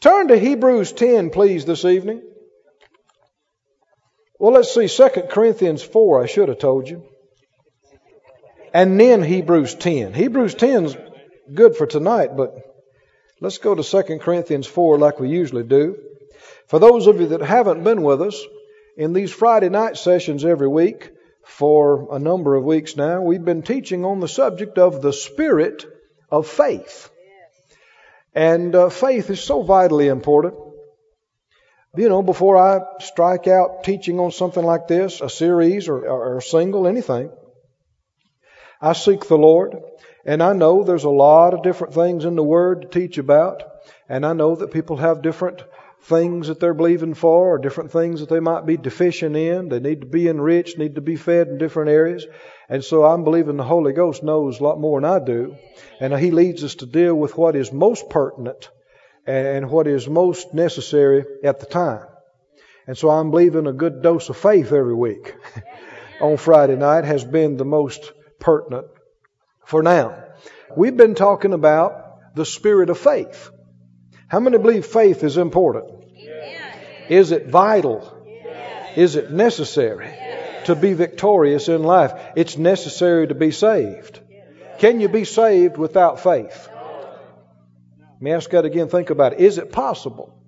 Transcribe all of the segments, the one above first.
Turn to Hebrews 10, please, this evening. Well, let's see, 2 Corinthians 4, I should have told you. And then Hebrews 10. Hebrews 10's good for tonight, but let's go to 2 Corinthians 4 like we usually do. For those of you that haven't been with us, in these Friday night sessions every week, for a number of weeks now, we've been teaching on the subject of the spirit of faith. And uh, faith is so vitally important. You know, before I strike out teaching on something like this, a series or, or a single, anything, I seek the Lord. And I know there's a lot of different things in the Word to teach about. And I know that people have different things that they're believing for or different things that they might be deficient in. They need to be enriched, need to be fed in different areas. And so I'm believing the Holy Ghost knows a lot more than I do. And He leads us to deal with what is most pertinent and what is most necessary at the time. And so I'm believing a good dose of faith every week on Friday night has been the most pertinent for now. We've been talking about the spirit of faith. How many believe faith is important? Is it vital? Is it necessary to be victorious in life? It's necessary to be saved. Can you be saved without faith? Let me ask that again. Think about it. Is it possible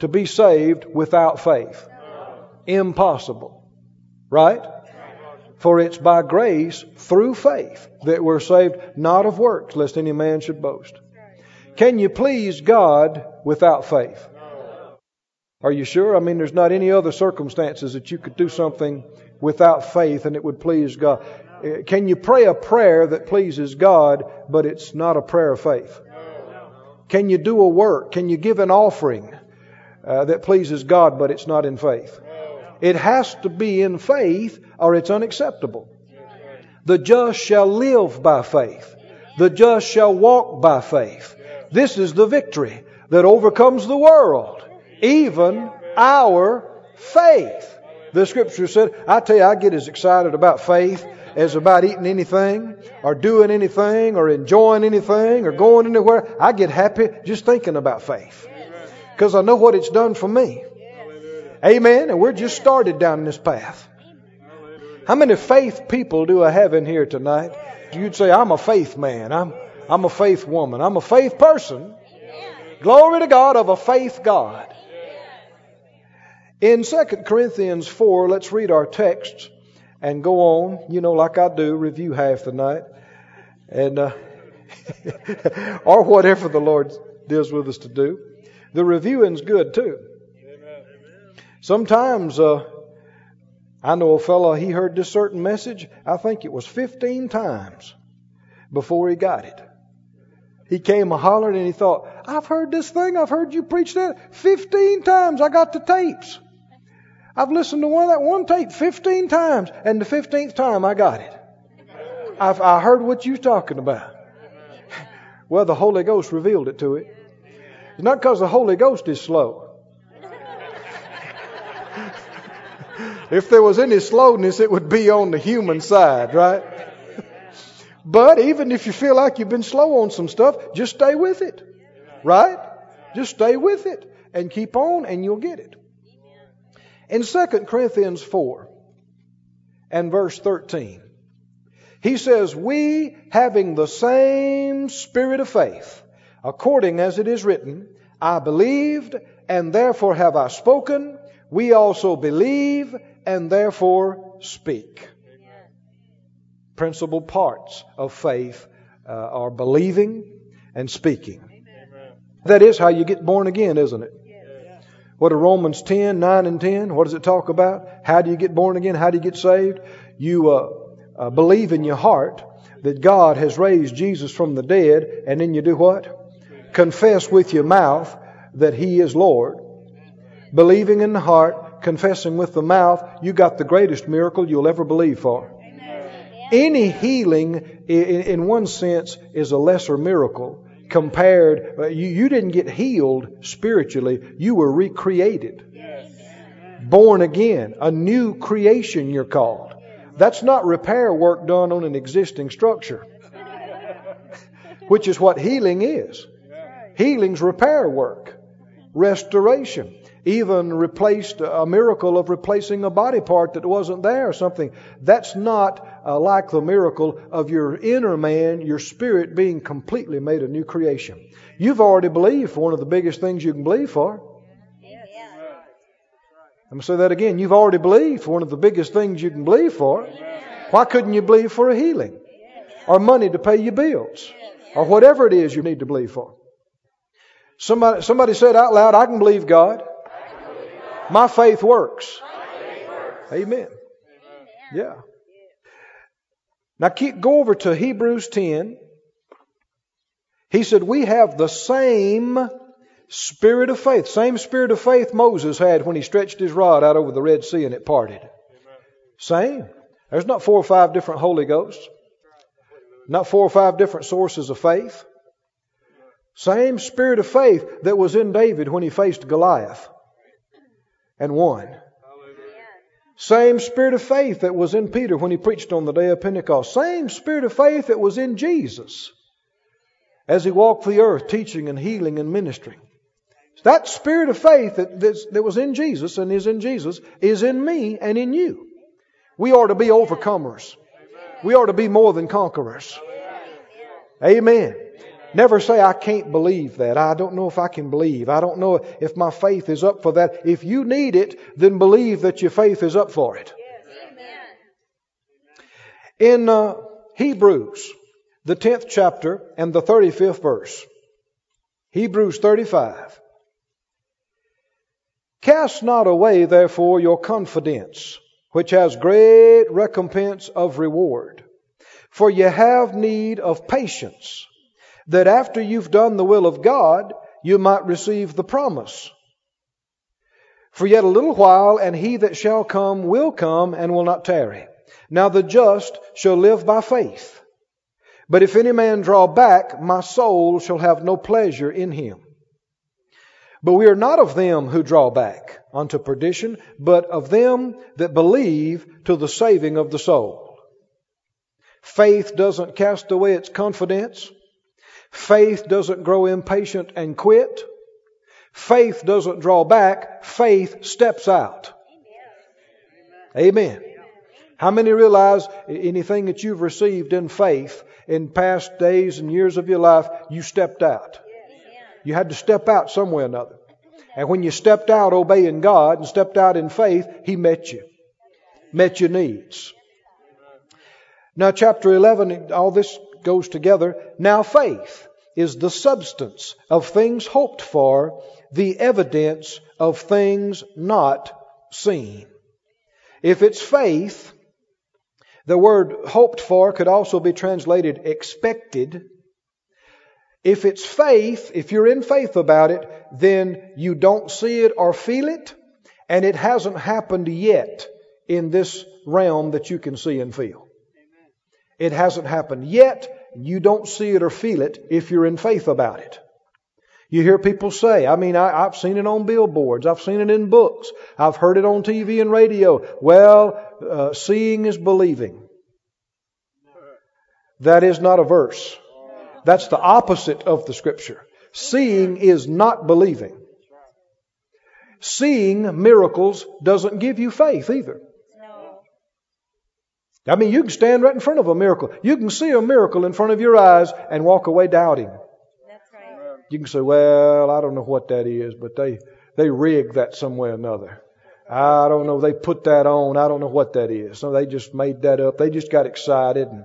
to be saved without faith? Impossible. Right? For it's by grace through faith that we're saved, not of works, lest any man should boast. Can you please God without faith? Are you sure? I mean, there's not any other circumstances that you could do something without faith and it would please God. Can you pray a prayer that pleases God, but it's not a prayer of faith? Can you do a work? Can you give an offering uh, that pleases God, but it's not in faith? It has to be in faith or it's unacceptable. The just shall live by faith. The just shall walk by faith. This is the victory that overcomes the world, even our faith. The scripture said, I tell you, I get as excited about faith as about eating anything or doing anything or enjoying anything or going anywhere. I get happy just thinking about faith because I know what it's done for me. Amen. And we're just started down this path. How many faith people do I have in here tonight? You'd say, I'm a faith man. I'm, I'm a faith woman. I'm a faith person. Glory to God of a faith God. In 2 Corinthians 4, let's read our text and go on, you know, like I do, review half the night, and uh, or whatever the Lord deals with us to do. The reviewing's good too. Sometimes uh, I know a fellow, he heard this certain message, I think it was 15 times before he got it. He came a hollering and he thought, I've heard this thing, I've heard you preach that 15 times, I got the tapes. I've listened to one that one tape 15 times, and the 15th time I got it. I've, I heard what you're talking about. Well, the Holy Ghost revealed it to it. It's not because the Holy Ghost is slow. if there was any slowness, it would be on the human side, right? But even if you feel like you've been slow on some stuff, just stay with it. Right? Just stay with it and keep on and you'll get it. In 2 Corinthians 4 and verse 13, he says, We having the same spirit of faith, according as it is written, I believed and therefore have I spoken. We also believe and therefore speak. Principal parts of faith uh, are believing and speaking. That is how you get born again, isn't it? What are Romans 10, 9 and 10? What does it talk about? How do you get born again? How do you get saved? You uh, uh, believe in your heart that God has raised Jesus from the dead, and then you do what? Confess with your mouth that He is Lord. Believing in the heart, confessing with the mouth, you got the greatest miracle you'll ever believe for. Any healing, in one sense, is a lesser miracle compared, uh, you, you didn't get healed spiritually, you were recreated. Born again, a new creation, you're called. That's not repair work done on an existing structure, which is what healing is. Healing's repair work. restoration. Even replaced a miracle of replacing a body part that wasn't there or something. That's not uh, like the miracle of your inner man, your spirit being completely made a new creation. You've already believed for one of the biggest things you can believe for. I'm going to say that again. You've already believed for one of the biggest things you can believe for. Why couldn't you believe for a healing? Or money to pay your bills? Or whatever it is you need to believe for. Somebody, somebody said out loud, I can believe God. My faith works. Amen. Yeah. Now keep, go over to Hebrews 10. He said, we have the same spirit of faith, same spirit of faith Moses had when he stretched his rod out over the Red Sea and it parted. Same. There's not four or five different Holy Ghosts. Not four or five different sources of faith. Same spirit of faith that was in David when he faced Goliath and won. Same spirit of faith that was in Peter when he preached on the day of Pentecost. Same spirit of faith that was in Jesus as he walked the earth teaching and healing and ministering. That spirit of faith that, that was in Jesus and is in Jesus is in me and in you. We are to be overcomers. We are to be more than conquerors. Amen. Never say, I can't believe that. I don't know if I can believe. I don't know if my faith is up for that. If you need it, then believe that your faith is up for it. In uh, Hebrews, the 10th chapter and the 35th verse, Hebrews 35. Cast not away, therefore, your confidence, which has great recompense of reward. For ye have need of patience that after you've done the will of God, you might receive the promise. For yet a little while, and he that shall come will come and will not tarry. Now the just shall live by faith. But if any man draw back, my soul shall have no pleasure in him. But we are not of them who draw back unto perdition, but of them that believe to the saving of the soul. Faith doesn't cast away its confidence. Faith doesn't grow impatient and quit. Faith doesn't draw back. Faith steps out. Amen. How many realize anything that you've received in faith in past days and years of your life, you stepped out? You had to step out some way or another. And when you stepped out obeying God and stepped out in faith, He met you, met your needs. Now, chapter 11, all this goes together. Now faith is the substance of things hoped for, the evidence of things not seen. If it's faith, the word hoped for could also be translated expected. If it's faith, if you're in faith about it, then you don't see it or feel it, and it hasn't happened yet in this realm that you can see and feel. It hasn't happened yet. You don't see it or feel it if you're in faith about it. You hear people say, I mean, I, have seen it on billboards. I've seen it in books. I've heard it on TV and radio. Well, uh, seeing is believing. That is not a verse. That's the opposite of the scripture. Seeing is not believing. Seeing miracles doesn't give you faith either. I mean, you can stand right in front of a miracle. You can see a miracle in front of your eyes and walk away doubting. That's right. You can say, well, I don't know what that is, but they, they rigged that some way or another. I don't know. They put that on. I don't know what that is. So they just made that up. They just got excited and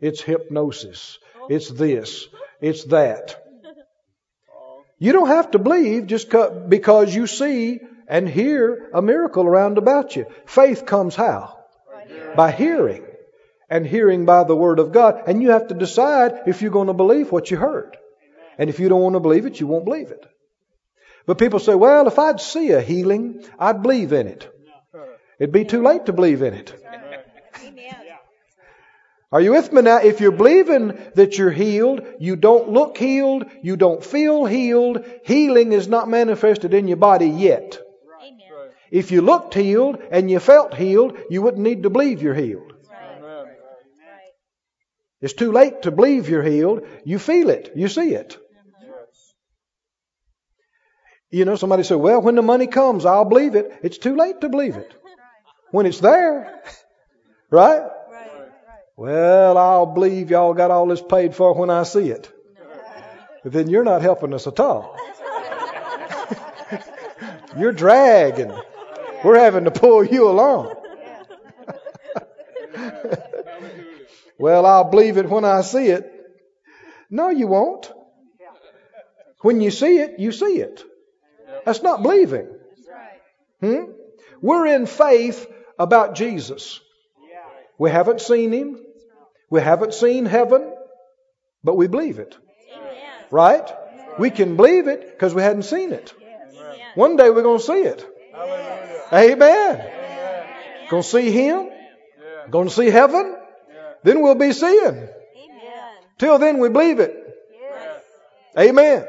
it's hypnosis. It's this. It's that. You don't have to believe just because you see and hear a miracle around about you. Faith comes how? By hearing. And hearing by the Word of God. And you have to decide if you're going to believe what you heard. And if you don't want to believe it, you won't believe it. But people say, well, if I'd see a healing, I'd believe in it. It'd be too late to believe in it. Are you with me now? If you're believing that you're healed, you don't look healed, you don't feel healed, healing is not manifested in your body yet. If you looked healed and you felt healed, you wouldn't need to believe you're healed. It's too late to believe you're healed. You feel it. You see it. You know, somebody said, well, when the money comes, I'll believe it. It's too late to believe it. When it's there. Right? Well, I'll believe y'all got all this paid for when I see it. But then you're not helping us at all. you're dragging. We're having to pull you along. well, I'll believe it when I see it. No, you won't. When you see it, you see it. That's not believing. Hmm? We're in faith about Jesus. We haven't seen him. We haven't seen heaven, but we believe it. Right? We can believe it because we hadn't seen it. One day we're going to see it. Amen. Going to see him. Going to see heaven. Then we'll be seeing. Till then we believe it. Amen.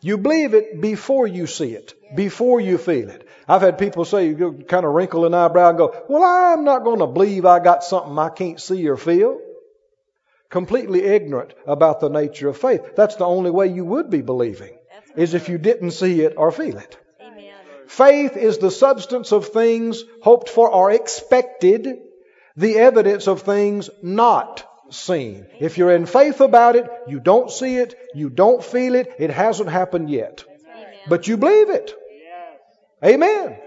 You believe it before you see it, before you feel it. I've had people say, you kind of wrinkle an eyebrow and go, well, I'm not going to believe I got something I can't see or feel. Completely ignorant about the nature of faith. That's the only way you would be believing, is if you didn't see it or feel it. Amen. Faith is the substance of things hoped for or expected, the evidence of things not seen. If you're in faith about it, you don't see it, you don't feel it, it hasn't happened yet. But you believe it. Amen.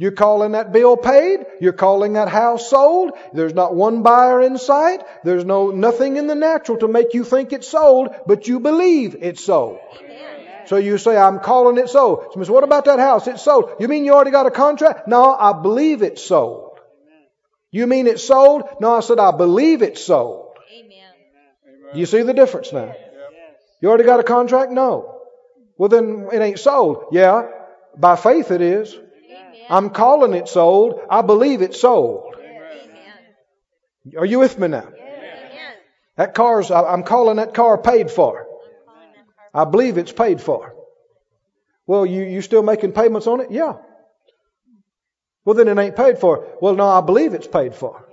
You're calling that bill paid. You're calling that house sold. There's not one buyer in sight. There's no nothing in the natural to make you think it's sold, but you believe it's sold. So you say, I'm calling it sold. Somebody says, what about that house? It's sold. You mean you already got a contract? No, I believe it's sold. You mean it's sold? No, I said, I believe it's sold. Amen. You see the difference now? You already got a contract? No. Well, then it ain't sold. Yeah, by faith it is. Amen. I'm calling it sold. I believe it's sold. Amen. Are you with me now? That car's, I'm calling that car paid for. I believe it's paid for. Well, you, you still making payments on it? Yeah. Well, then it ain't paid for. Well, no, I believe it's paid for.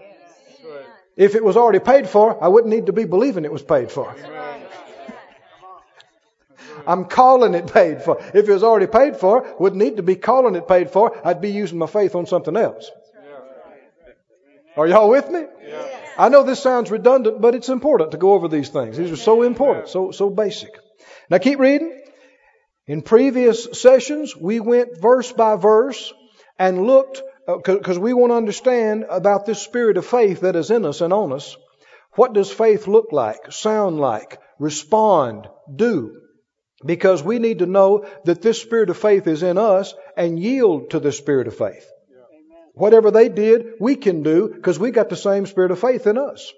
If it was already paid for, I wouldn't need to be believing it was paid for. I'm calling it paid for. If it was already paid for, wouldn't need to be calling it paid for. I'd be using my faith on something else. Are y'all with me? I know this sounds redundant, but it's important to go over these things. These are so important, so so basic. Now keep reading. In previous sessions, we went verse by verse and looked, because uh, we want to understand about this spirit of faith that is in us and on us. What does faith look like, sound like, respond, do? Because we need to know that this spirit of faith is in us and yield to the spirit of faith. Whatever they did, we can do because we got the same spirit of faith in us.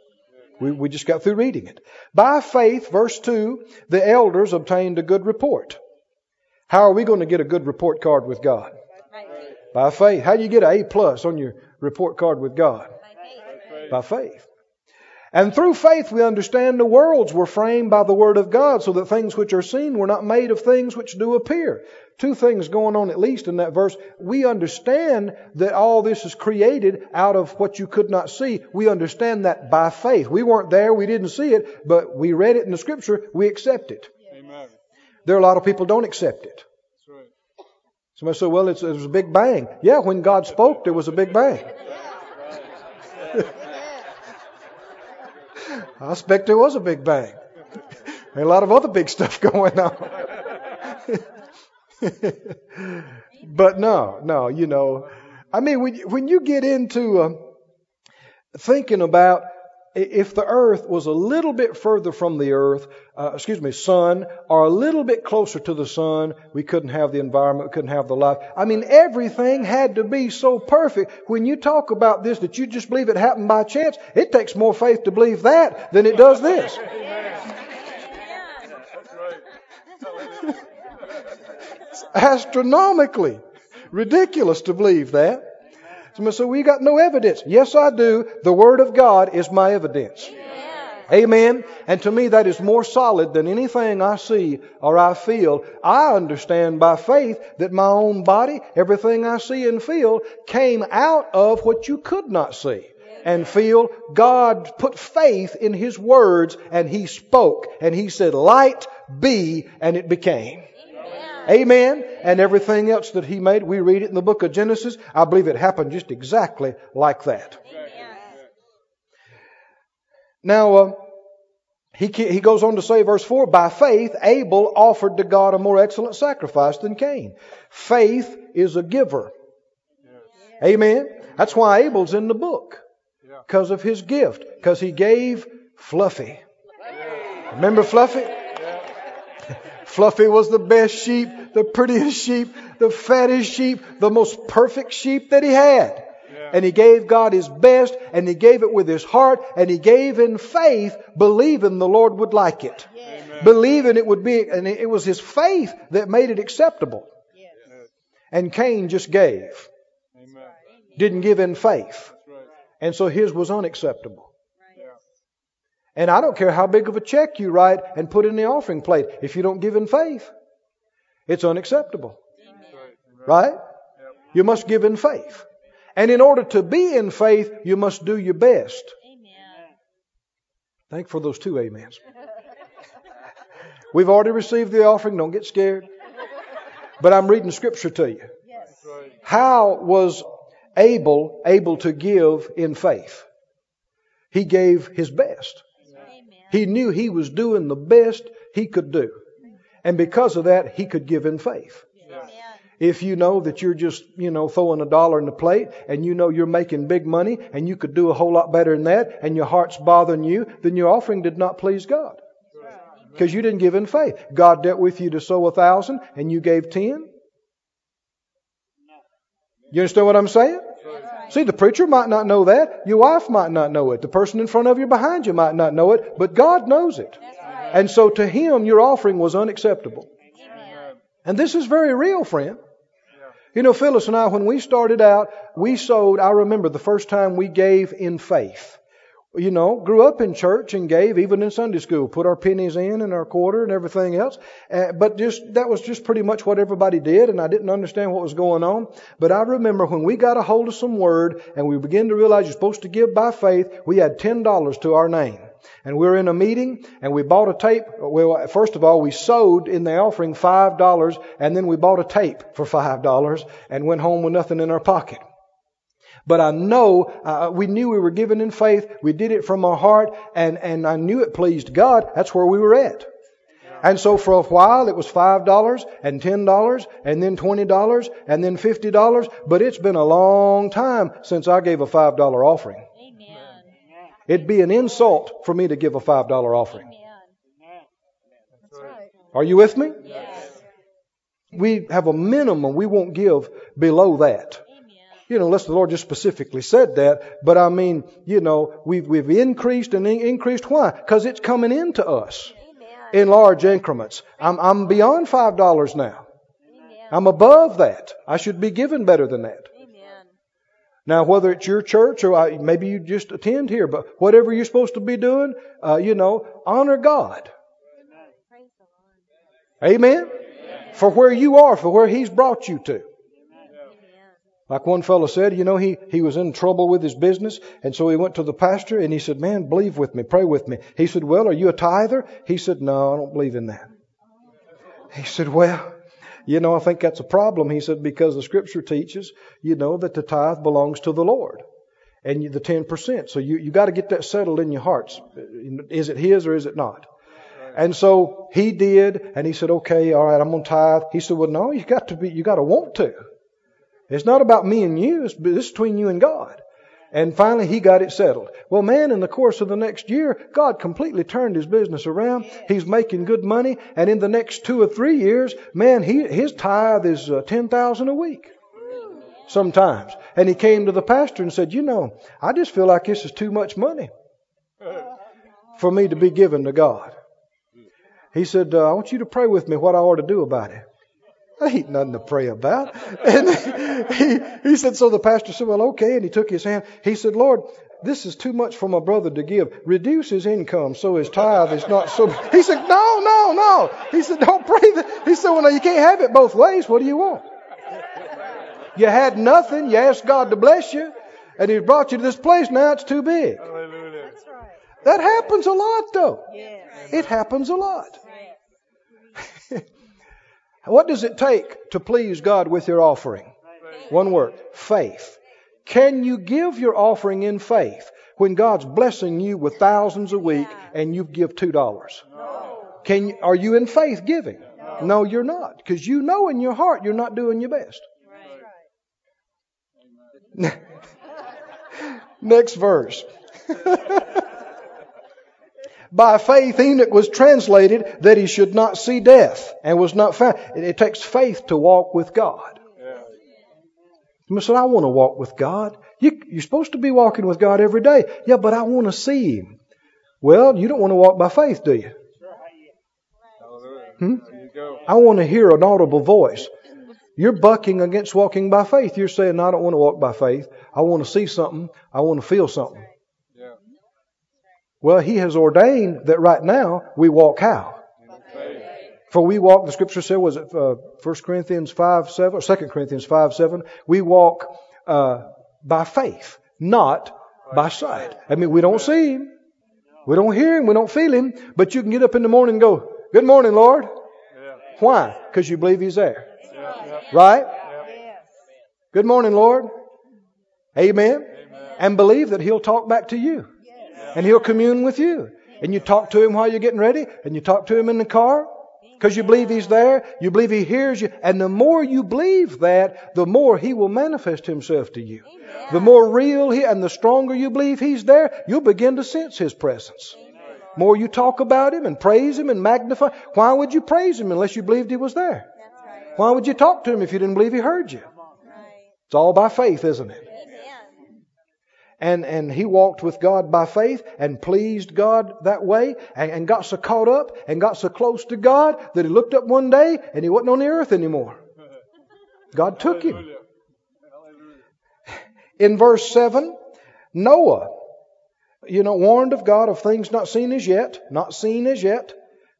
We, we just got through reading it. By faith, verse 2, the elders obtained a good report. How are we going to get a good report card with God? By faith. How do you get an A plus on your report card with God? By faith. By faith. And through faith we understand the worlds were framed by the Word of God, so that things which are seen were not made of things which do appear. Two things going on at least in that verse. We understand that all this is created out of what you could not see. We understand that by faith. We weren't there, we didn't see it, but we read it in the Scripture, we accept it. Amen. There are a lot of people don't accept it. Somebody said, well, it was a big bang. Yeah, when God spoke, there was a big bang. I expect there was a big bang. a lot of other big stuff going on. but no, no, you know, I mean, when, when you get into uh, thinking about if the earth was a little bit further from the earth, uh, excuse me, sun, or a little bit closer to the sun, we couldn't have the environment, we couldn't have the life. I mean, everything had to be so perfect. When you talk about this, that you just believe it happened by chance, it takes more faith to believe that than it does this. astronomically ridiculous to believe that. Somebody said, We got no evidence. Yes, I do. The Word of God is my evidence. Amen. And to me, that is more solid than anything I see or I feel. I understand by faith that my own body, everything I see and feel, came out of what you could not see and feel. God put faith in His words and He spoke and He said, Light be, and it became. Amen. And everything else that he made, we read it in the book of Genesis. I believe it happened just exactly like that. Now, uh, he, he goes on to say, verse 4, by faith, Abel offered to God a more excellent sacrifice than Cain. Faith is a giver. Amen. That's why Abel's in the book. Because of his gift. Because he gave Fluffy. Remember Fluffy? Fluffy was the best sheep, the prettiest sheep, the fattest sheep, the most perfect sheep that he had. And he gave God his best, and he gave it with his heart, and he gave in faith, believing the Lord would like it. Believing it would be, and it was his faith that made it acceptable. And Cain just gave. Didn't give in faith. And so his was unacceptable. And I don't care how big of a check you write and put in the offering plate. If you don't give in faith, it's unacceptable. Right? You must give in faith. And in order to be in faith, you must do your best. Thank for those two amens. We've already received the offering. Don't get scared. But I'm reading scripture to you. Yes. How was Abel able to give in faith? He gave his best. He knew he was doing the best he could do. And because of that, he could give in faith. If you know that you're just, you know, throwing a dollar in the plate and you know you're making big money and you could do a whole lot better than that and your heart's bothering you, then your offering did not please God. Because you didn't give in faith. God dealt with you to sow a thousand and you gave ten. You understand what I'm saying? See, the preacher might not know that. Your wife might not know it. The person in front of you behind you might not know it. But God knows it. And so to him, your offering was unacceptable. And this is very real, friend. You know, Phyllis and I, when we started out, we sowed, I remember the first time we gave in faith you know, grew up in church and gave even in Sunday school, put our pennies in and our quarter and everything else. Uh, but just, that was just pretty much what everybody did and I didn't understand what was going on. But I remember when we got a hold of some word and we began to realize you're supposed to give by faith, we had $10 to our name. And we were in a meeting and we bought a tape. Well, first of all, we sowed in the offering $5 and then we bought a tape for $5 and went home with nothing in our pocket. But I know uh, we knew we were given in faith. We did it from our heart, and, and I knew it pleased God. That's where we were at. And so for a while it was $5 and $10 and then $20 and then $50. But it's been a long time since I gave a $5 offering. Amen. It'd be an insult for me to give a $5 offering. Right. Are you with me? Yes. We have a minimum. We won't give below that. You know, unless the Lord just specifically said that. But I mean, you know, we've, we've increased and increased. Why? Because it's coming into us Amen. in large increments. I'm, I'm beyond $5 now. Amen. I'm above that. I should be given better than that. Amen. Now, whether it's your church or I, maybe you just attend here, but whatever you're supposed to be doing, uh, you know, honor God. Amen. For where you are, for where He's brought you to. Like one fellow said, you know, he, he was in trouble with his business, and so he went to the pastor and he said, Man, believe with me, pray with me. He said, Well, are you a tither? He said, No, I don't believe in that. He said, Well, you know, I think that's a problem. He said, Because the scripture teaches, you know, that the tithe belongs to the Lord. And the 10%. So you, you got to get that settled in your hearts. Is it his or is it not? And so he did, and he said, okay, all right, I'm going to tithe. He said, well, no, you got to be, you got to want to. It's not about me and you, it's, between you and God. And finally, he got it settled. Well, man, in the course of the next year, God completely turned his business around. He's making good money. And in the next two or three years, man, he, his tithe is uh, 10,000 a week. Sometimes. And he came to the pastor and said, you know, I just feel like this is too much money for me to be given to God. He said, uh, I want you to pray with me what I ought to do about it. That ain't nothing to pray about. And he, he said, so the pastor said, well, okay. And he took his hand. He said, Lord, this is too much for my brother to give. Reduce his income so his tithe is not so. He said, no, no, no. He said, don't pray that. He said, well, no, you can't have it both ways. What do you want? You had nothing. You asked God to bless you. And he brought you to this place. Now it's too big. Hallelujah. That happens a lot though. Yes. It happens a lot. What does it take to please God with your offering? One word faith. Can you give your offering in faith when God's blessing you with thousands a week and you give $2? No. Can are you in faith giving? No, no you're not because you know in your heart you're not doing your best. Right. Next verse. By faith, Enoch was translated that he should not see death and was not found. It, takes faith to walk with God. You said, I want to walk with God. You, you're supposed to be walking with God every day. Yeah, but I want to see Him. Well, you don't want to walk by faith, do you? Hmm? I want to hear an audible voice. You're bucking against walking by faith. You're saying, no, I don't want to walk by faith. I want to see something. I want to feel something. Well, He has ordained that right now we walk how? For we walk, the scripture said, was it uh, 1 Corinthians 5 7 or 2 Corinthians 5 7? We walk uh, by faith, not by sight. I mean, we don't see Him, we don't hear Him, we don't feel Him, but you can get up in the morning and go, Good morning, Lord. Yeah. Why? Because you believe He's there. Yeah. Right? Yeah. Good morning, Lord. Amen. Amen. And believe that He'll talk back to you. And He'll commune with you. And you talk to Him while you're getting ready, and you talk to Him in the car, because you believe He's there, you believe He hears you, and the more you believe that, the more He will manifest Himself to you. Amen. The more real He, and the stronger you believe He's there, you'll begin to sense His presence. Amen. More you talk about Him and praise Him and magnify. Why would you praise Him unless you believed He was there? Right. Why would you talk to Him if you didn't believe He heard you? Right. It's all by faith, isn't it? And, and he walked with God by faith and pleased God that way and, and got so caught up and got so close to God that he looked up one day and he wasn't on the earth anymore. God took him. In verse 7, Noah, you know, warned of God of things not seen as yet, not seen as yet,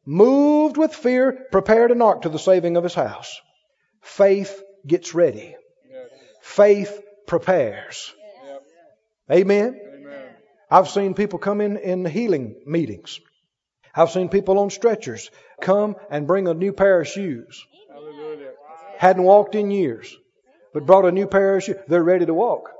moved with fear, prepared an ark to the saving of his house. Faith gets ready. Faith prepares. Amen? Amen. I've seen people come in in healing meetings. I've seen people on stretchers come and bring a new pair of shoes. Hallelujah. Hadn't walked in years, but brought a new pair of shoes. They're ready to walk.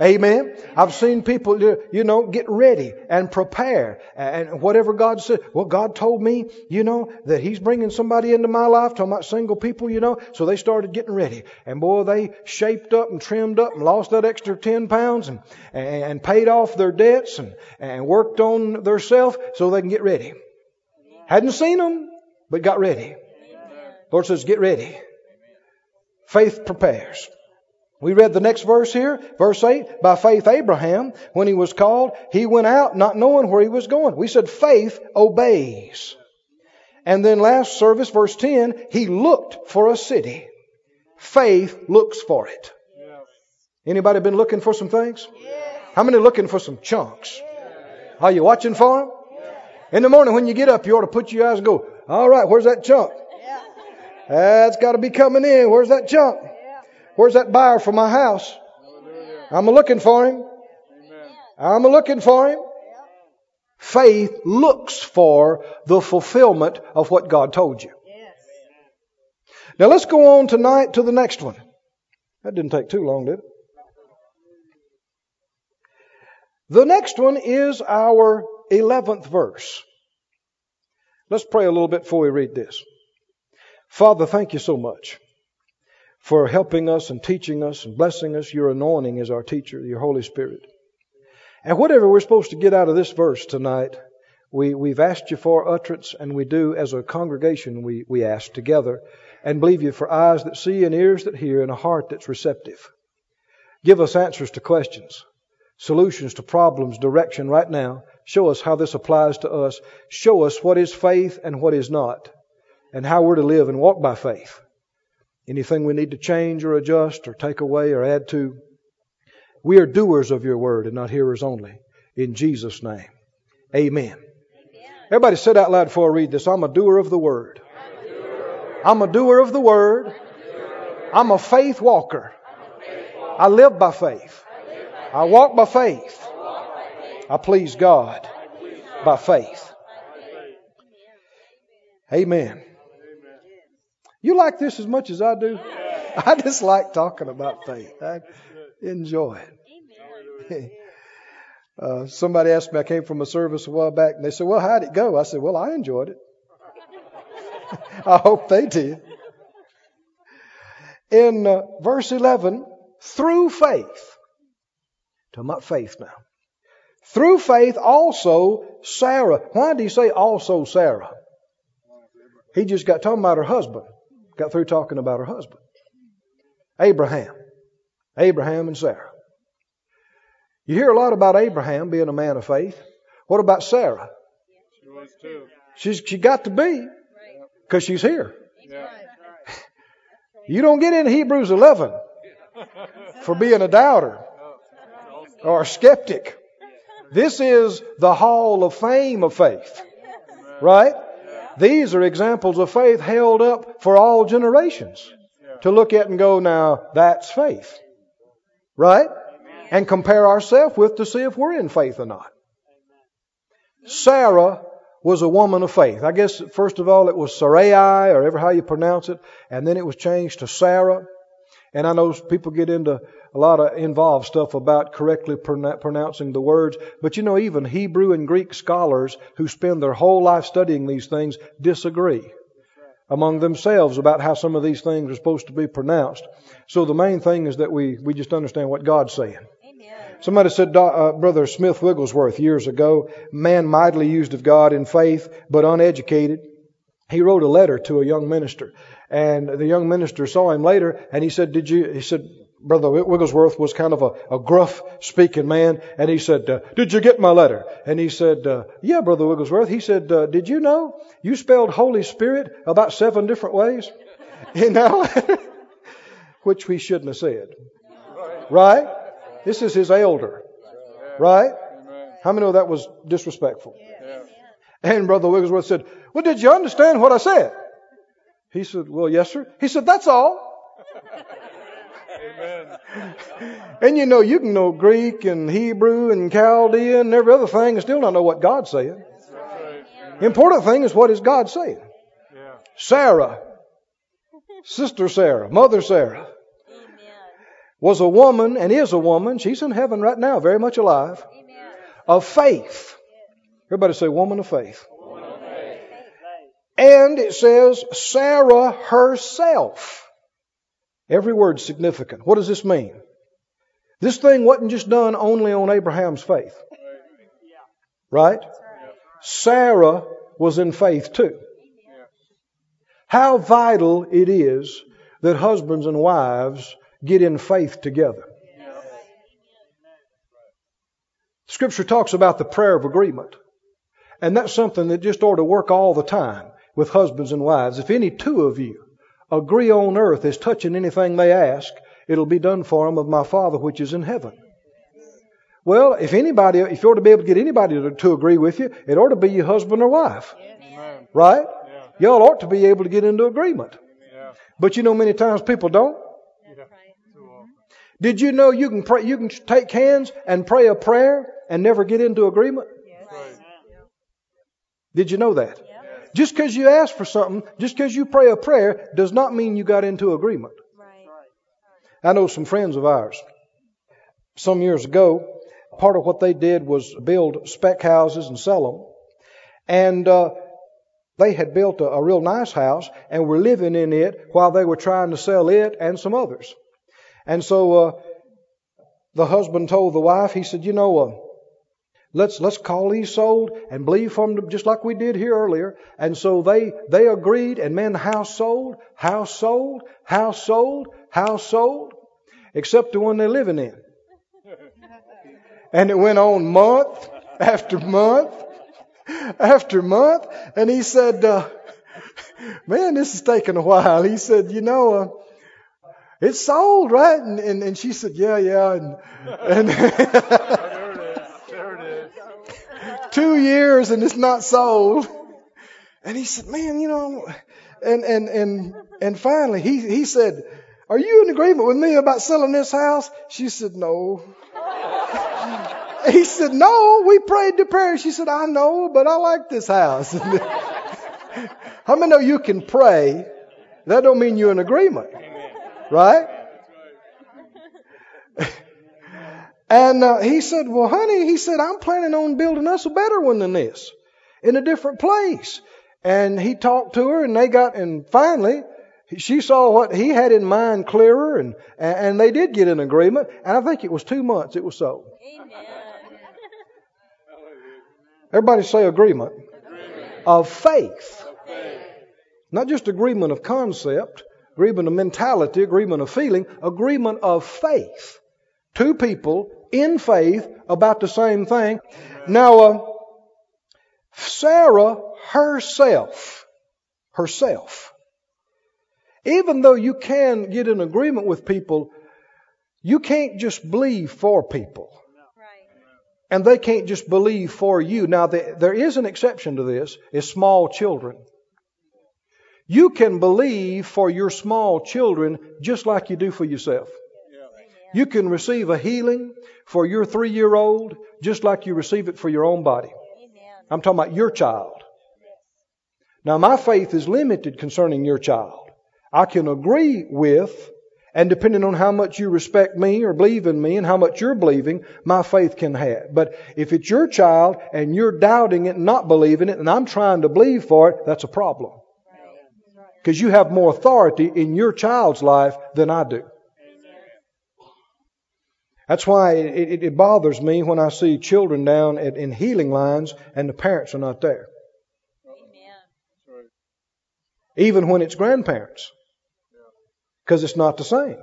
Amen. I've seen people, you know, get ready and prepare and whatever God said. Well, God told me, you know, that He's bringing somebody into my life, talking about single people, you know. So they started getting ready. And boy, they shaped up and trimmed up and lost that extra 10 pounds and, and paid off their debts and, and worked on their self so they can get ready. Hadn't seen them, but got ready. Lord says, get ready. Faith prepares. We read the next verse here, verse 8. By faith, Abraham, when he was called, he went out not knowing where he was going. We said faith obeys. And then last service, verse 10, he looked for a city. Faith looks for it. Anybody been looking for some things? How many looking for some chunks? Are you watching for them? In the morning when you get up, you ought to put your eyes and go, all right, where's that chunk? That's got to be coming in. Where's that chunk? Where's that buyer for my house? I'm a looking for him. I'm a looking for him. Faith looks for the fulfillment of what God told you. Now let's go on tonight to the next one. That didn't take too long, did it? The next one is our 11th verse. Let's pray a little bit before we read this. Father, thank you so much for helping us and teaching us and blessing us. Your anointing is our teacher, your Holy Spirit. And whatever we're supposed to get out of this verse tonight, we, we've asked you for utterance, and we do as a congregation, we, we ask together, and believe you for eyes that see and ears that hear and a heart that's receptive. Give us answers to questions, solutions to problems, direction right now. Show us how this applies to us. Show us what is faith and what is not, and how we're to live and walk by faith anything we need to change or adjust or take away or add to. We are doers of your word and not hearers only. In Jesus' name. Amen. Amen. Everybody sit out loud before I read this. I'm a doer of the word. I'm a doer of the word. I'm a faith walker. I live by faith. I walk by faith. I please God by faith. Amen. You like this as much as I do? I just like talking about faith. I enjoy it. Uh, somebody asked me, I came from a service a while back, and they said, Well, how'd it go? I said, Well, I enjoyed it. I hope they did. In uh, verse 11, through faith, talking about faith now. Through faith also Sarah. Why did he say also Sarah? He just got talking about her husband. Got through talking about her husband. Abraham. Abraham and Sarah. You hear a lot about Abraham being a man of faith. What about Sarah? She was too. She's she got to be because she's here. Yeah. You don't get in Hebrews 11 for being a doubter oh, or a skeptic. This is the hall of fame of faith. Right? These are examples of faith held up for all generations to look at and go, now that's faith. Right? And compare ourselves with to see if we're in faith or not. Sarah was a woman of faith. I guess first of all it was Sarai or ever how you pronounce it, and then it was changed to Sarah. And I know people get into a lot of involved stuff about correctly pronouncing the words, but you know, even Hebrew and Greek scholars who spend their whole life studying these things disagree among themselves about how some of these things are supposed to be pronounced. So the main thing is that we, we just understand what God's saying. Somebody said, uh, Brother Smith Wigglesworth years ago, man mightily used of God in faith, but uneducated. He wrote a letter to a young minister, and the young minister saw him later, and he said, "Did you?" He said, Brother Wigglesworth was kind of a, a gruff speaking man, and he said, uh, "Did you get my letter?" And he said, uh, "Yeah, Brother Wigglesworth." He said, uh, "Did you know you spelled Holy Spirit about seven different ways in that letter?" Which we shouldn't have said, right? This is his elder. Right? How many know that was disrespectful? And Brother Wigglesworth said, Well, did you understand what I said? He said, Well, yes, sir. He said, That's all. Amen. And you know, you can know Greek and Hebrew and Chaldean and every other thing and still not know what God's saying. Right. The important thing is what is God saying. Yeah. Sarah, Sister Sarah, Mother Sarah, was a woman and is a woman. She's in heaven right now, very much alive. Of faith. Everybody say, woman of faith. And it says, Sarah herself. Every word significant. What does this mean? This thing wasn't just done only on Abraham's faith. Right? Sarah was in faith too. How vital it is that husbands and wives get in faith together. Scripture talks about the prayer of agreement. And that's something that just ought to work all the time with husbands and wives. If any two of you agree on earth as touching anything they ask, it'll be done for them of my Father which is in heaven. Well, if anybody, if you ought to be able to get anybody to, to agree with you, it ought to be your husband or wife. Amen. Right? Yeah. Y'all ought to be able to get into agreement. Yeah. But you know, many times people don't. Yeah. Did you know you can pray, you can take hands and pray a prayer and never get into agreement? Right. Did you know that? Just because you ask for something, just because you pray a prayer, does not mean you got into agreement. I know some friends of ours. Some years ago, part of what they did was build spec houses and sell them. And uh, they had built a, a real nice house and were living in it while they were trying to sell it and some others. And so uh, the husband told the wife, he said, "You know, uh, let's let's call these sold and believe from them just like we did here earlier." And so they they agreed, and man, house sold, house sold, house sold, house sold, except the one they're living in. And it went on month after month after month. And he said, uh, Man, this is taking a while. He said, You know, uh, it's sold, right? And, and, and she said, Yeah, yeah. And, and There it is. There it is. Two years and it's not sold. And he said, Man, you know, and, and, and, and finally he, he said, Are you in agreement with me about selling this house? She said, No. He said, No, we prayed to prayer. She said, I know, but I like this house. How many know you can pray That don't mean you're in agreement. Right? And uh, he said, well, honey, he said, I'm planning on building us a better one than this in a different place. And he talked to her and they got, and finally, she saw what he had in mind clearer and, and they did get an agreement. And I think it was two months it was sold. Amen. Everybody say agreement. Of faith. Not just agreement of concept, agreement of mentality, agreement of feeling, agreement of faith. Two people in faith about the same thing. Now, uh, Sarah herself, herself, even though you can get in agreement with people, you can't just believe for people. And they can't just believe for you. Now, the, there is an exception to this, is small children. You can believe for your small children just like you do for yourself. You can receive a healing for your three year old just like you receive it for your own body. I'm talking about your child. Now, my faith is limited concerning your child. I can agree with, and depending on how much you respect me or believe in me and how much you're believing, my faith can have. But if it's your child and you're doubting it and not believing it, and I'm trying to believe for it, that's a problem. Because you have more authority in your child's life than I do. That's why it, it, it bothers me when I see children down at, in healing lines and the parents are not there. Amen. Even when it's grandparents. Because it's not the same.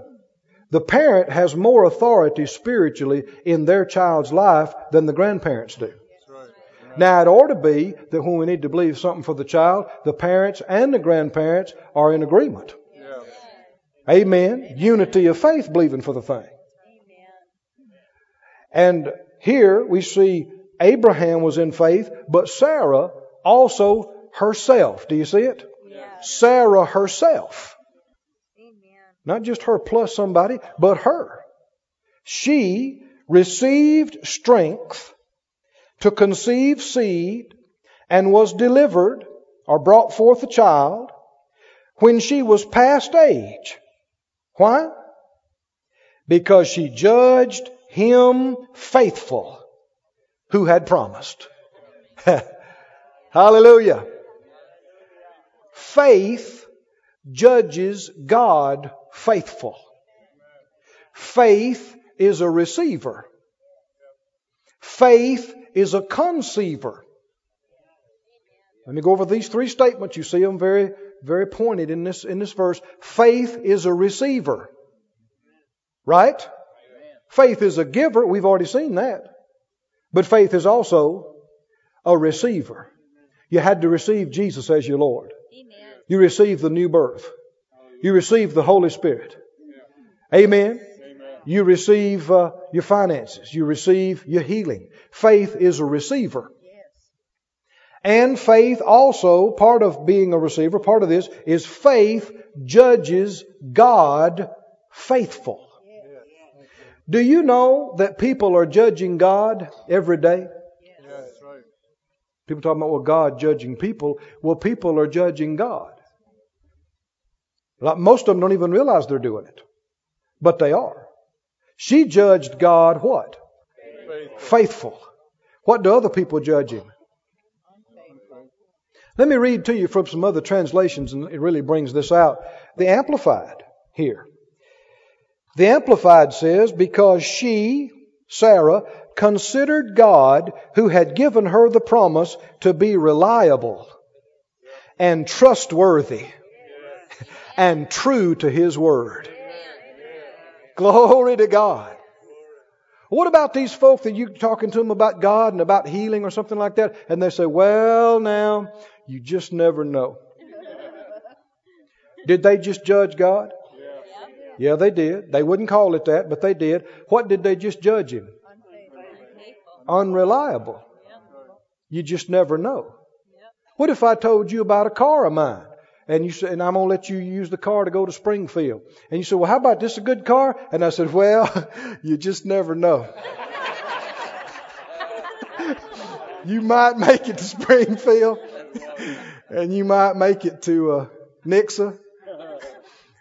The parent has more authority spiritually in their child's life than the grandparents do. Now, it ought to be that when we need to believe something for the child, the parents and the grandparents are in agreement. Amen. Unity of faith believing for the thing. And here we see Abraham was in faith, but Sarah also herself. Do you see it? Sarah herself. Amen. Not just her plus somebody, but her. She received strength to conceive seed and was delivered or brought forth a child when she was past age. Why? Because she judged him faithful who had promised. Hallelujah. Faith judges God faithful. Faith is a receiver. Faith is a conceiver. Let me go over these three statements. You see them very, very pointed in this, in this verse. Faith is a receiver. Right? Faith is a giver. We've already seen that. But faith is also a receiver. You had to receive Jesus as your Lord. Amen. You received the new birth. You received the Holy Spirit. Amen. You receive uh, your finances. You receive your healing. Faith is a receiver. Yes. And faith also, part of being a receiver, part of this is faith judges God faithful. Do you know that people are judging God every day? Yeah, that's right. People talking about, well, God judging people. Well, people are judging God. Most of them don't even realize they're doing it. But they are. She judged God what? Faith. Faithful. What do other people judge him? Let me read to you from some other translations, and it really brings this out. The Amplified here. The Amplified says, because she, Sarah, considered God who had given her the promise to be reliable and trustworthy and true to his word. Glory to God. What about these folk that you talking to them about God and about healing or something like that? And they say, well, now, you just never know. Did they just judge God? Yeah, they did. They wouldn't call it that, but they did. What did they just judge him? Unreliable. You just never know. What if I told you about a car of mine? And you said, and I'm gonna let you use the car to go to Springfield. And you said, well, how about this a good car? And I said, well, you just never know. you might make it to Springfield, and you might make it to uh, Nixa.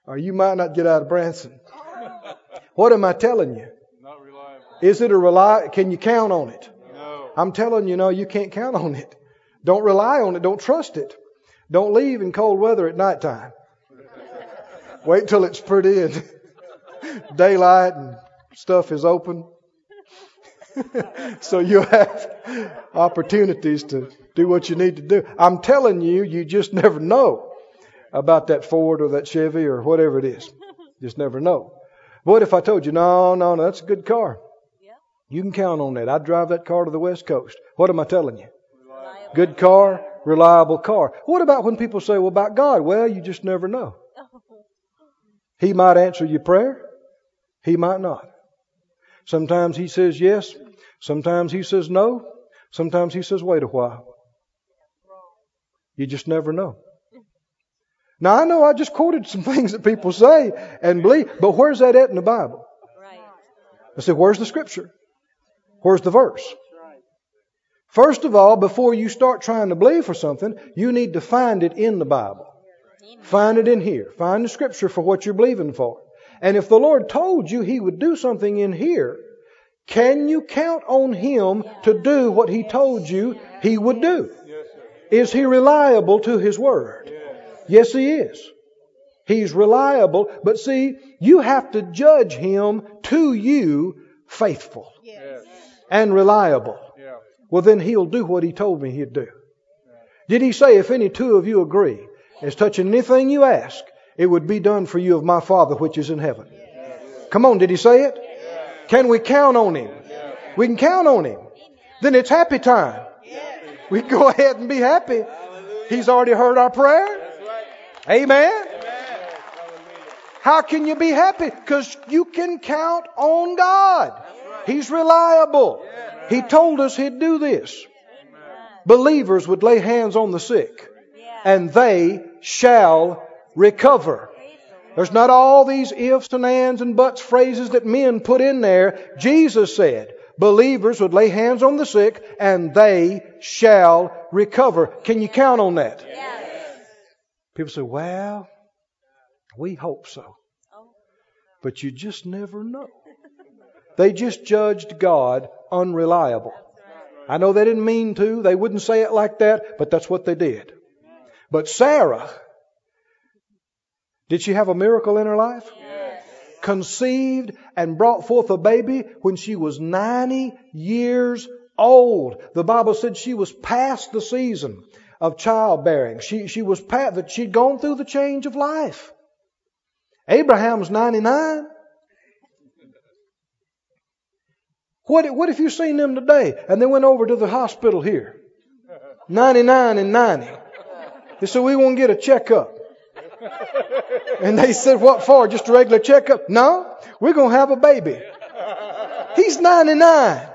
Or you might not get out of Branson. What am I telling you? Not reliable. Is it a rely? Can you count on it? No. I'm telling you, no, you can't count on it. Don't rely on it. Don't trust it. Don't leave in cold weather at nighttime. Wait till it's pretty and daylight and stuff is open. so you have opportunities to do what you need to do. I'm telling you, you just never know about that Ford or that Chevy or whatever it is. Just never know. What if I told you, no, no, no, that's a good car. Yeah. You can count on that. I'd drive that car to the West Coast. What am I telling you? Reliable. Good car, reliable car. What about when people say, well, about God? Well, you just never know. He might answer your prayer. He might not. Sometimes he says yes. Sometimes he says no. Sometimes he says wait a while. You just never know. Now I know I just quoted some things that people say and believe, but where's that at in the Bible? I said, where's the scripture? Where's the verse? First of all, before you start trying to believe for something, you need to find it in the Bible. Find it in here. Find the scripture for what you're believing for. And if the Lord told you He would do something in here, can you count on Him to do what He told you He would do? Is He reliable to His Word? Yes, He is. He's reliable, but see, you have to judge Him to you faithful Yes. and reliable. Yeah. Well, then He'll do what He told me He'd do. Did He say, if any two of you agree as touching anything you ask, it would be done for you of my Father which is in heaven? Come on, did He say it? Can we count on Him? We can count on Him. Then it's happy time. We go ahead and be happy. He's already heard our prayer. Amen. How can you be happy? Because you can count on God. He's reliable. He told us He'd do this. Believers would lay hands on the sick Yeah. and they shall recover. There's not all these ifs and ands and buts phrases that men put in there. Jesus said, believers would lay hands on the sick and they shall recover. Can you count on that? Yes. People say, well, we hope so. But you just never know. They just judged God unreliable. I know they didn't mean to. They wouldn't say it like that, but that's what they did. But Sarah, did she have a miracle in her life? Conceived and brought forth a baby when she was 90 years old. The Bible said she was past the season of childbearing. She, she was that she'd gone through the change of life. Abraham's 99. What, what if you seen them today and they went over to the hospital here? 99 and 90. They said, we want to get a checkup. And they said, what for? Just a regular checkup? No, we're going to have a baby. He's 99.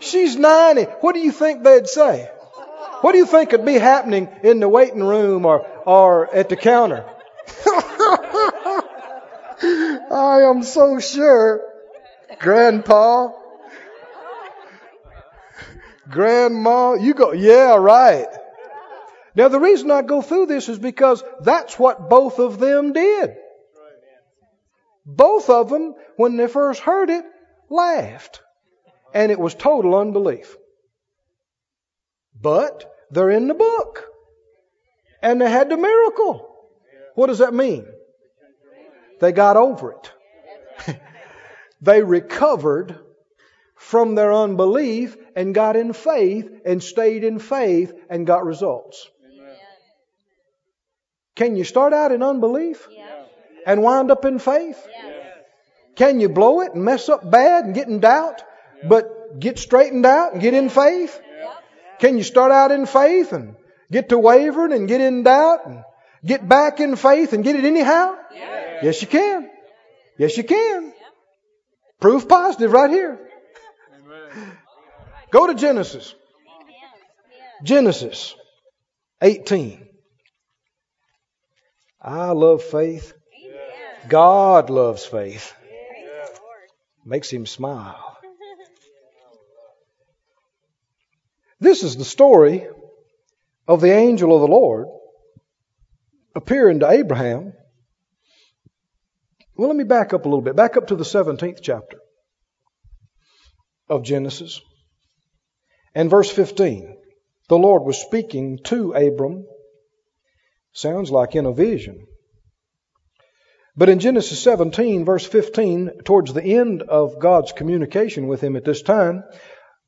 She's 90. What do you think they'd say? What do you think could be happening in the waiting room or, or at the counter? I am so sure, Grandpa, Grandma, you go, yeah, right. Now, the reason I go through this is because that's what both of them did. Both of them, when they first heard it, laughed. And it was total unbelief. But they're in the book. And they had the miracle. What does that mean? They got over it. they recovered from their unbelief and got in faith and stayed in faith and got results. Can you start out in unbelief Yeah. and wind up in faith? Yeah. Can you blow it and mess up bad and get in doubt, but get straightened out and get in faith? Can you start out in faith and get to wavering and get in doubt and get back in faith and get it anyhow? Yes, you can. Yes, you can. Proof positive right here. Amen. Go to Genesis. Genesis 18. I love faith. God loves faith. Makes him smile. This is the story of the angel of the Lord appearing to Abraham Well, let me back up a little bit. Back up to the 17th chapter of Genesis. And verse 15. The Lord was speaking to Abram. Sounds like in a vision. But in Genesis 17, verse 15, towards the end of God's communication with him at this time,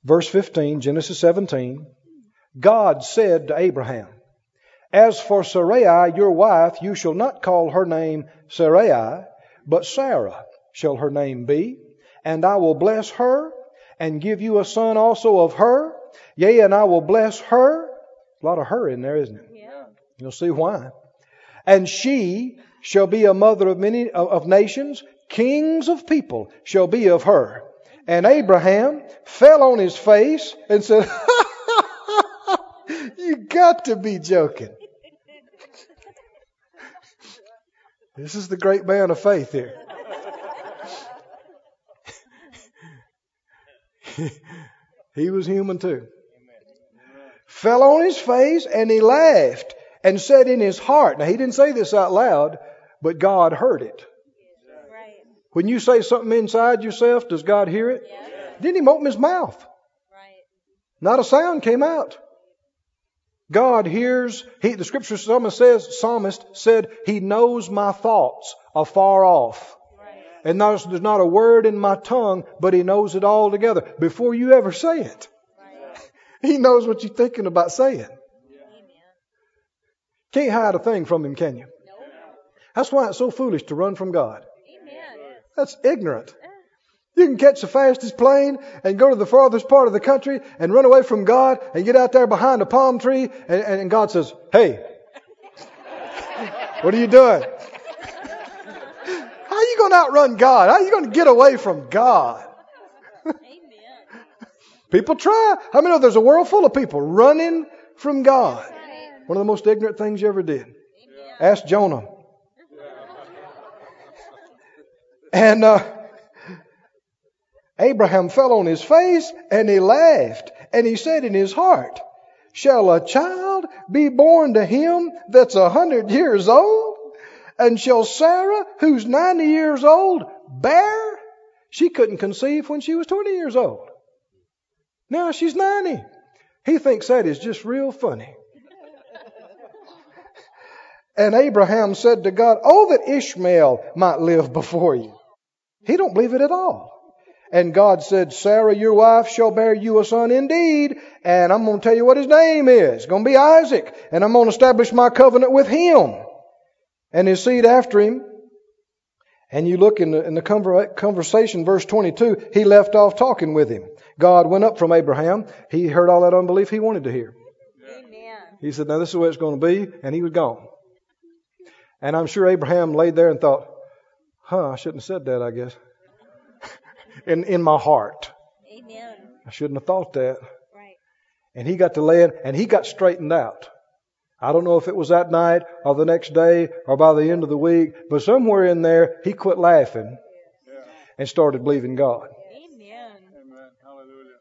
verse 15, Genesis 17, God said to Abraham, As for Sarai, your wife, you shall not call her name Sarai, but Sarah shall her name be, and I will bless her, and give you a son also of her. Yea, and I will bless her. A lot of her in there, isn't it? Yeah. You'll see why. And she shall be a mother of many of, of nations. Kings of people shall be of her. And Abraham fell on his face and said, You got to be joking. This is the great man of faith here. he was human too. Fell on his face and he laughed and said in his heart. Now he didn't say this out loud, but God heard it. When you say something inside yourself, does God hear it? Yeah. Didn't even open his mouth. Right. Not a sound came out. God hears, he, the scripture psalmist says, psalmist said, He knows my thoughts afar off. Right. And there's, there's not a word in my tongue, but He knows it all together before you ever say it. Right. He knows what you're thinking about saying. Amen. Can't hide a thing from Him, can you? No. That's why it's so foolish to run from God. That's ignorant. You can catch the fastest plane and go to the farthest part of the country and run away from God and get out there behind a palm tree and, and God says, Hey, what are you doing? How are you going to outrun God? How are you going to get away from God? People try. How many know there's a world full of people running from God? One of the most ignorant things you ever did. Ask Jonah. And uh, Abraham fell on his face and he laughed. And he said in his heart, Shall a child be born to him that's a hundred years old? And shall Sarah, who's 90 years old, bear? She couldn't conceive when she was 20 years old. Now she's 90. He thinks that is just real funny. And Abraham said to God, Oh, that Ishmael might live before you. He don't believe it at all. And God said, Sarah, your wife, shall bear you a son indeed, and I'm going to tell you what his name is. It's going to be Isaac, and I'm going to establish my covenant with him and his seed after him. And you look in the, in the conversation, verse 22, he left off talking with him. God went up from Abraham. He heard all that unbelief he wanted to hear. Amen. He said, Now this is the way it's going to be, and he was gone. And I'm sure Abraham laid there and thought, Huh, I shouldn't have said that, I guess. in, in my heart. Amen. I shouldn't have thought that. Right. And he got to laying, and he got straightened out. I don't know if it was that night or the next day or by the end of the week, but somewhere in there, he quit laughing and started believing God. Amen. Amen. Hallelujah.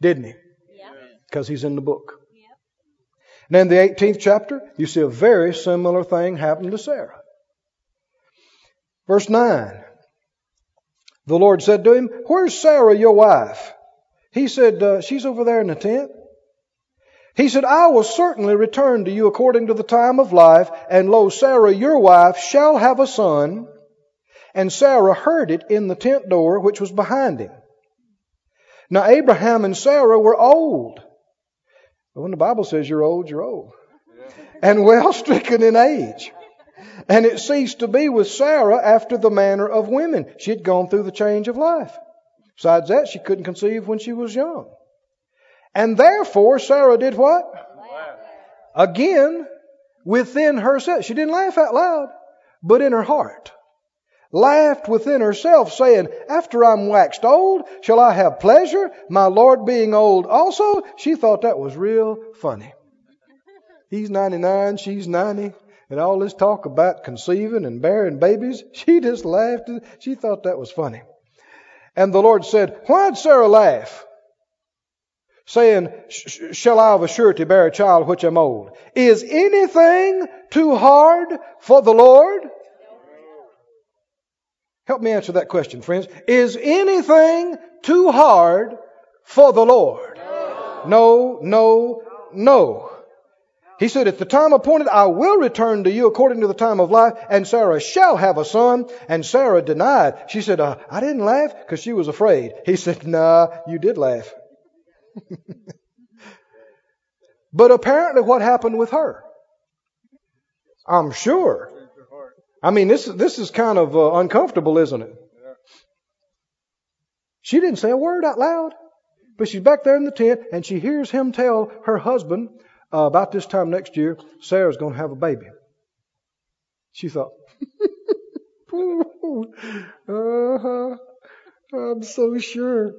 Didn't he? Yep. Because he's in the book. Yep. And in the 18th chapter, you see a very similar thing happen to Sarah. Verse 9. The Lord said to him, Where's Sarah, your wife? He said, uh, She's over there in the tent. He said, I will certainly return to you according to the time of life, and lo, Sarah, your wife, shall have a son. And Sarah heard it in the tent door which was behind him. Now Abraham and Sarah were old. But when the Bible says you're old, you're old. And well stricken in age. And it ceased to be with Sarah after the manner of women. She had gone through the change of life. Besides that, she couldn't conceive when she was young. And therefore, Sarah did what? Again, within herself. She didn't laugh out loud, but in her heart. Laughed within herself, saying, After I'm waxed old, shall I have pleasure, my Lord being old also? She thought that was real funny. He's 99, she's 90, and all this talk about conceiving and bearing babies, she just laughed. She thought that was funny. And the Lord said, Why'd Sarah laugh? Saying, Shall I of a surety bear a child which am old? Is anything too hard for the Lord? Help me answer that question, friends. Is anything too hard for the Lord? No, no, no. He said, At the time appointed, I will return to you according to the time of life, and Sarah shall have a son. And Sarah denied. She said, uh, I didn't laugh because she was afraid. He said, Nah, you did laugh. but apparently, what happened with her? I'm sure. I mean, this, this is kind of uh, uncomfortable, isn't it? She didn't say a word out loud, but she's back there in the tent and she hears him tell her husband uh, about this time next year, Sarah's going to have a baby. She thought, uh-huh, I'm so sure.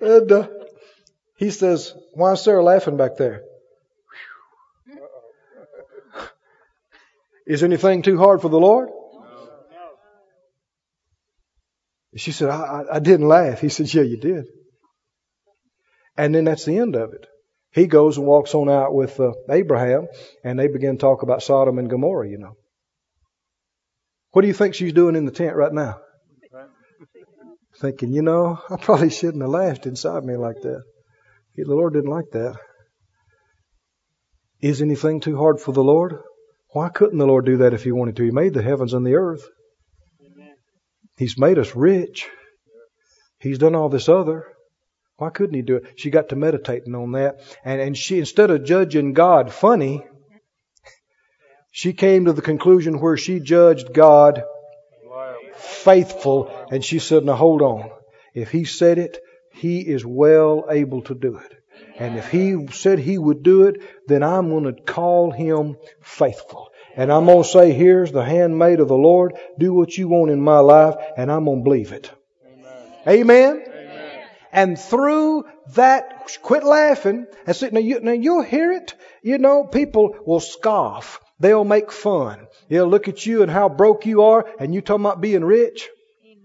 And uh, he says, Why is Sarah laughing back there? Is anything too hard for the Lord? She said, I, I, I didn't laugh. He said, Yeah, you did. And then that's the end of it. He goes and walks on out with uh, Abraham, and they begin to talk about Sodom and Gomorrah, you know. What do you think she's doing in the tent right now? Thinking, you know, I probably shouldn't have laughed inside me like that. The Lord didn't like that. Is anything too hard for the Lord? Why couldn't the Lord do that if He wanted to? He made the heavens and the earth. He's made us rich. He's done all this other. Why couldn't he do it? She got to meditating on that. And, and she, instead of judging God funny, she came to the conclusion where she judged God faithful. And she said, now hold on. If he said it, he is well able to do it. And if he said he would do it, then I'm going to call him faithful. And I'm going to say, here's the handmaid of the Lord. Do what you want in my life, and I'm going to believe it. Amen. Amen. And through that, quit laughing and see, now, you, now you'll hear it. You know, people will scoff. They'll make fun. They'll look at you and how broke you are, and you talking about being rich.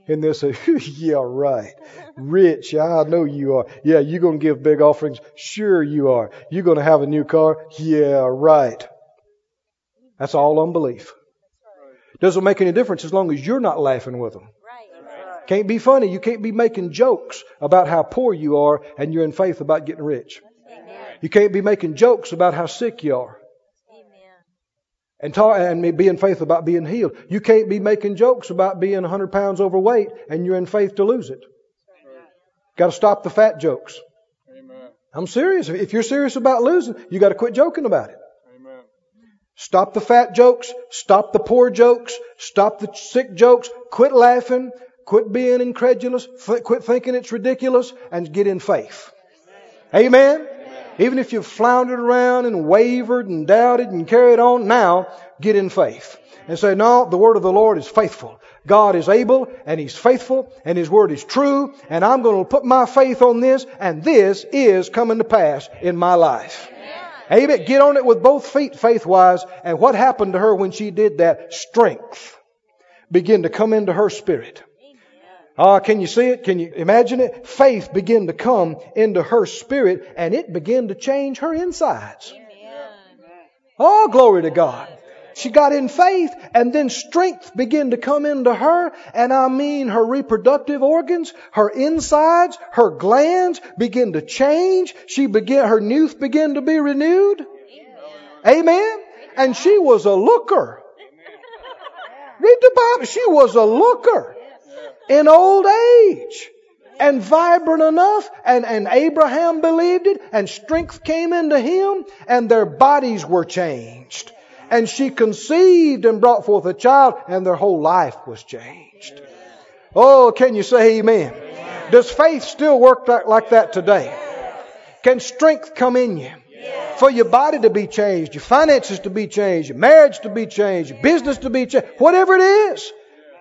And they'll say, yeah, right. Rich, I know you are. Yeah, you're going to give big offerings. Sure you are. You're going to have a new car. Yeah, right. That's all unbelief. Doesn't make any difference as long as you're not laughing with them. Can't be funny. You can't be making jokes about how poor you are and you're in faith about getting rich. You can't be making jokes about how sick you are. And, talk, and be in faith about being healed. You can't be making jokes about being 100 pounds overweight and you're in faith to lose it. Got to stop the fat jokes. Amen. I'm serious. If you're serious about losing, you got to quit joking about it. Amen. Stop the fat jokes. Stop the poor jokes. Stop the sick jokes. Quit laughing. Quit being incredulous. Quit thinking it's ridiculous and get in faith. Amen. Amen. Even if you've floundered around and wavered and doubted and carried on, now get in faith and say, no, the word of the Lord is faithful. God is able and He's faithful and His word is true and I'm going to put my faith on this and this is coming to pass in my life. Amen. Amen. Get on it with both feet faith wise. And what happened to her when she did that? Strength began to come into her spirit. Ah, uh, can you see it? Can you imagine it? Faith began to come into her spirit and it began to change her insides. Amen. Oh, glory to God. She got in faith and then strength began to come into her. And I mean her reproductive organs, her insides, her glands begin to change. She began, her youth began to be renewed. Amen. Amen. And she was a looker. Read the Bible. She was a looker in old age and vibrant enough and, and Abraham believed it and strength came into him and their bodies were changed. And she conceived and brought forth a child and their whole life was changed. Oh, can you say amen? Does faith still work like that today? Can strength come in you? For your body to be changed, your finances to be changed, your marriage to be changed, your business to be changed, whatever it is.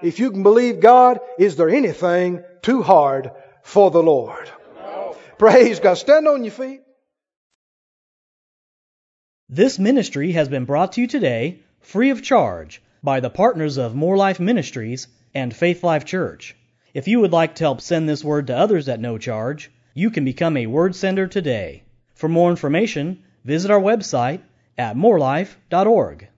If you can believe God, is there anything too hard for the Lord? No. Praise God. Stand on your feet. This ministry has been brought to you today free of charge by the partners of Moore Life Ministries and Faith Life Church. If you would like to help send this word to others at no charge, you can become a word sender today. For more information, visit our website at moorelife.org.